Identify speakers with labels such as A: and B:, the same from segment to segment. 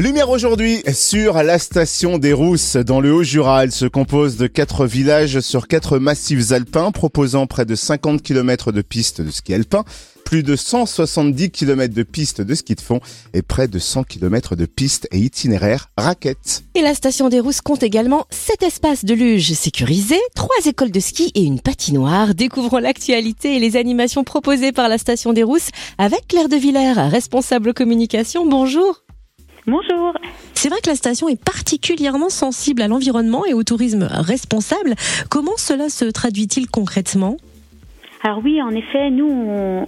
A: Lumière aujourd'hui sur la station des Rousses dans le Haut-Jura. Elle se compose de quatre villages sur quatre massifs alpins proposant près de 50 km de pistes de ski alpin, plus de 170 km de pistes de ski de fond et près de 100 km de pistes et itinéraires raquettes.
B: Et la station des Rousses compte également 7 espaces de luge sécurisés, trois écoles de ski et une patinoire. Découvrons l'actualité et les animations proposées par la station des Rousses avec Claire de Villers, responsable communication. Bonjour.
C: Bonjour.
B: C'est vrai que la station est particulièrement sensible à l'environnement et au tourisme responsable. Comment cela se traduit-il concrètement?
C: Alors oui, en effet, nous,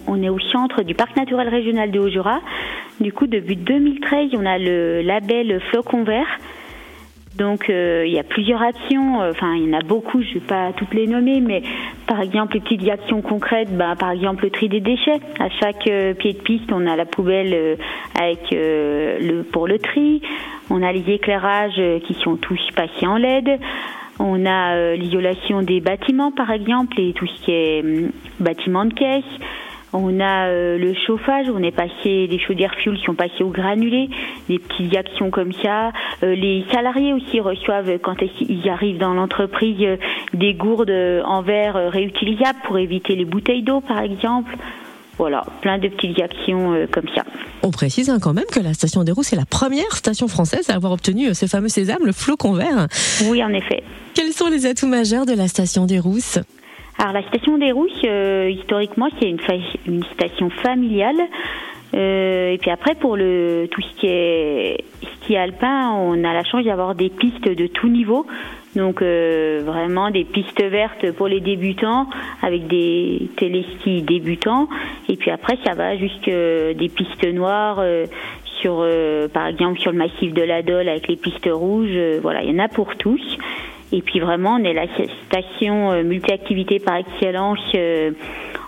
C: on, est au centre du parc naturel régional de Haut-Jura. Du coup, depuis 2013, on a le label Flocon Vert. Donc euh, il y a plusieurs actions, euh, enfin il y en a beaucoup, je ne vais pas toutes les nommer, mais par exemple les petites actions concrètes, ben, par exemple le tri des déchets. À chaque euh, pied de piste, on a la poubelle avec le pour le tri. On a les éclairages qui sont tous passés en LED. On a l'isolation des bâtiments par exemple et tout ce qui est hum, bâtiment de caisse. On a euh, le chauffage, on est passé des chaudières fuel qui sont passées au granulé, des petites actions comme ça. Euh, les salariés aussi reçoivent quand ils arrivent dans l'entreprise euh, des gourdes en verre réutilisables pour éviter les bouteilles d'eau par exemple. Voilà, plein de petites actions comme ça.
B: On précise hein, quand même que la station des Rousses est la première station française à avoir obtenu ce fameux sésame, le flocon vert.
C: Oui, en effet.
B: Quels sont les atouts majeurs de la station des Rousses
C: alors la station des Rousses, euh, historiquement, c'est une, station familiale. Euh, et puis après, pour le tout ce qui est ski alpin, on a la chance d'avoir des pistes de tout niveau. Donc euh, vraiment des pistes vertes pour les débutants avec des téléskis débutants. Et puis après, ça va jusqu'à des pistes noires. sur, par exemple, sur le massif de la Dole avec les pistes rouges, voilà, il y en a pour tous. Et puis vraiment, on est la station euh, multi-activité par excellence. Euh,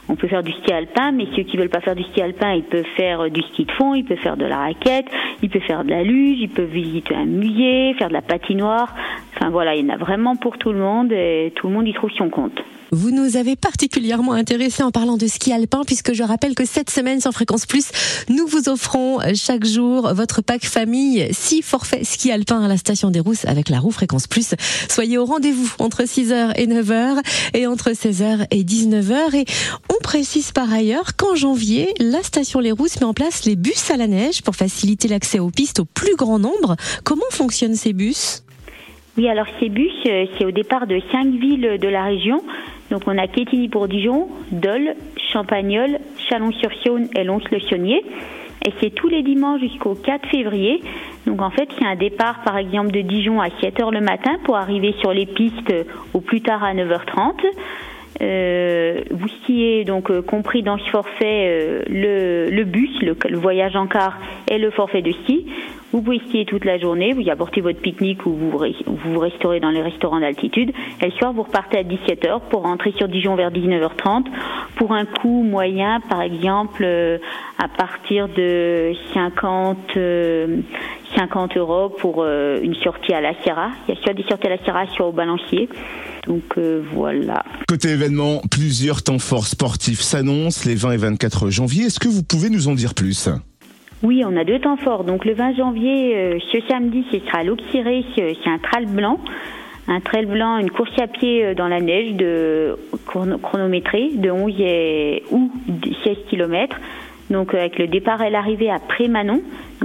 C: on peut faire du ski alpin, mais ceux qui veulent pas faire du ski alpin, ils peuvent faire euh, du ski de fond, ils peuvent faire de la raquette, ils peuvent faire de la luge, ils peuvent visiter un musée, faire de la patinoire. Enfin voilà, il y en a vraiment pour tout le monde et tout le monde y trouve son compte.
B: Vous nous avez particulièrement intéressé en parlant de ski alpin puisque je rappelle que cette semaine sur Fréquence Plus, nous vous offrons chaque jour votre pack famille 6 forfaits ski alpin à la station des Rousses avec la roue Fréquence Plus. Soyez au rendez-vous entre 6h et 9h et entre 16h et 19h et on précise par ailleurs qu'en janvier, la station Les Rousses met en place les bus à la neige pour faciliter l'accès aux pistes au plus grand nombre. Comment fonctionnent ces bus?
C: Oui, alors ces bus, euh, c'est au départ de cinq villes de la région. Donc on a Quétigny pour Dijon, Dole, Champagnol, Chalon-sur-Saône et Lons-le-Saunier. Et c'est tous les dimanches jusqu'au 4 février. Donc en fait, c'est un départ par exemple de Dijon à 7 h le matin pour arriver sur les pistes au plus tard à 9h30. Euh, vous skiez donc euh, compris dans ce forfait euh, le, le, bus, le, le, voyage en car et le forfait de ski. Vous pouvez skier toute la journée, vous y apportez votre pique-nique ou vous vous restaurez dans les restaurants d'altitude. Et le soir, vous repartez à 17h pour rentrer sur Dijon vers 19h30 pour un coût moyen, par exemple, euh, à partir de 50, 50 euros pour une sortie à la Sierra. Il y a soit des sorties à la Sierra, soit au balancier. Donc euh, voilà.
A: Côté événement, plusieurs temps forts sportifs s'annoncent les 20 et 24 janvier. Est-ce que vous pouvez nous en dire plus?
C: Oui, on a deux temps forts. Donc le 20 janvier, euh, ce samedi, ce sera l'Oxyré, c'est un trail blanc. Un trail blanc, une course à pied euh, dans la neige de chronométrée de 11 et, ou 16 km. Donc avec le départ et l'arrivée à Prémanon.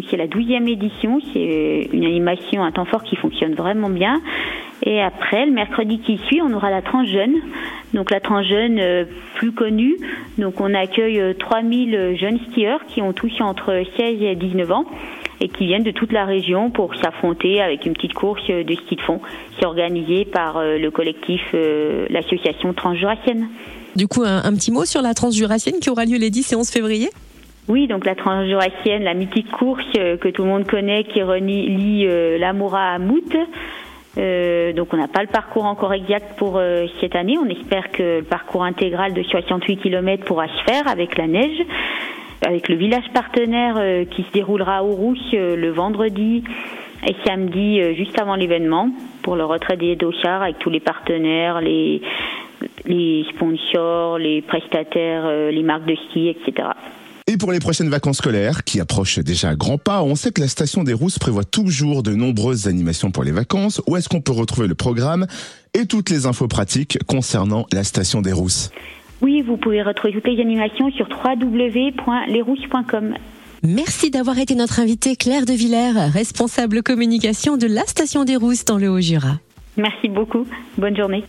C: C'est la 12e édition. C'est une animation, un temps fort qui fonctionne vraiment bien. Et après, le mercredi qui suit, on aura la tranche jeune. Donc la tranche jeune euh, plus connue. Donc on accueille 3000 euh, jeunes skieurs qui ont tous entre 16 et 19 ans et qui viennent de toute la région pour s'affronter avec une petite course de ski de fond qui est organisée par euh, le collectif, l'association Transjurassienne.
B: Du coup, un, petit mot sur la Transjurassienne qui aura lieu les 10 et 11 février?
C: Oui, donc la Transjurassienne, la mythique course que tout le monde connaît qui relie l'Amoura à Mout. Euh, donc on n'a pas le parcours encore exact pour euh, cette année. On espère que le parcours intégral de 68 km pourra se faire avec la neige, avec le village partenaire euh, qui se déroulera au Rousse le vendredi et samedi juste avant l'événement pour le retrait des dochards avec tous les partenaires, les sponsors, les prestataires, les marques de ski, etc.
A: Et pour les prochaines vacances scolaires, qui approchent déjà à grands pas, on sait que la station des Rousses prévoit toujours de nombreuses animations pour les vacances. Où est-ce qu'on peut retrouver le programme et toutes les infos pratiques concernant la station des Rousses?
C: Oui, vous pouvez retrouver toutes les animations sur www.lesrousses.com.
B: Merci d'avoir été notre invitée Claire de Villers, responsable communication de la station des Rousses dans le Haut-Jura.
C: Merci beaucoup. Bonne journée.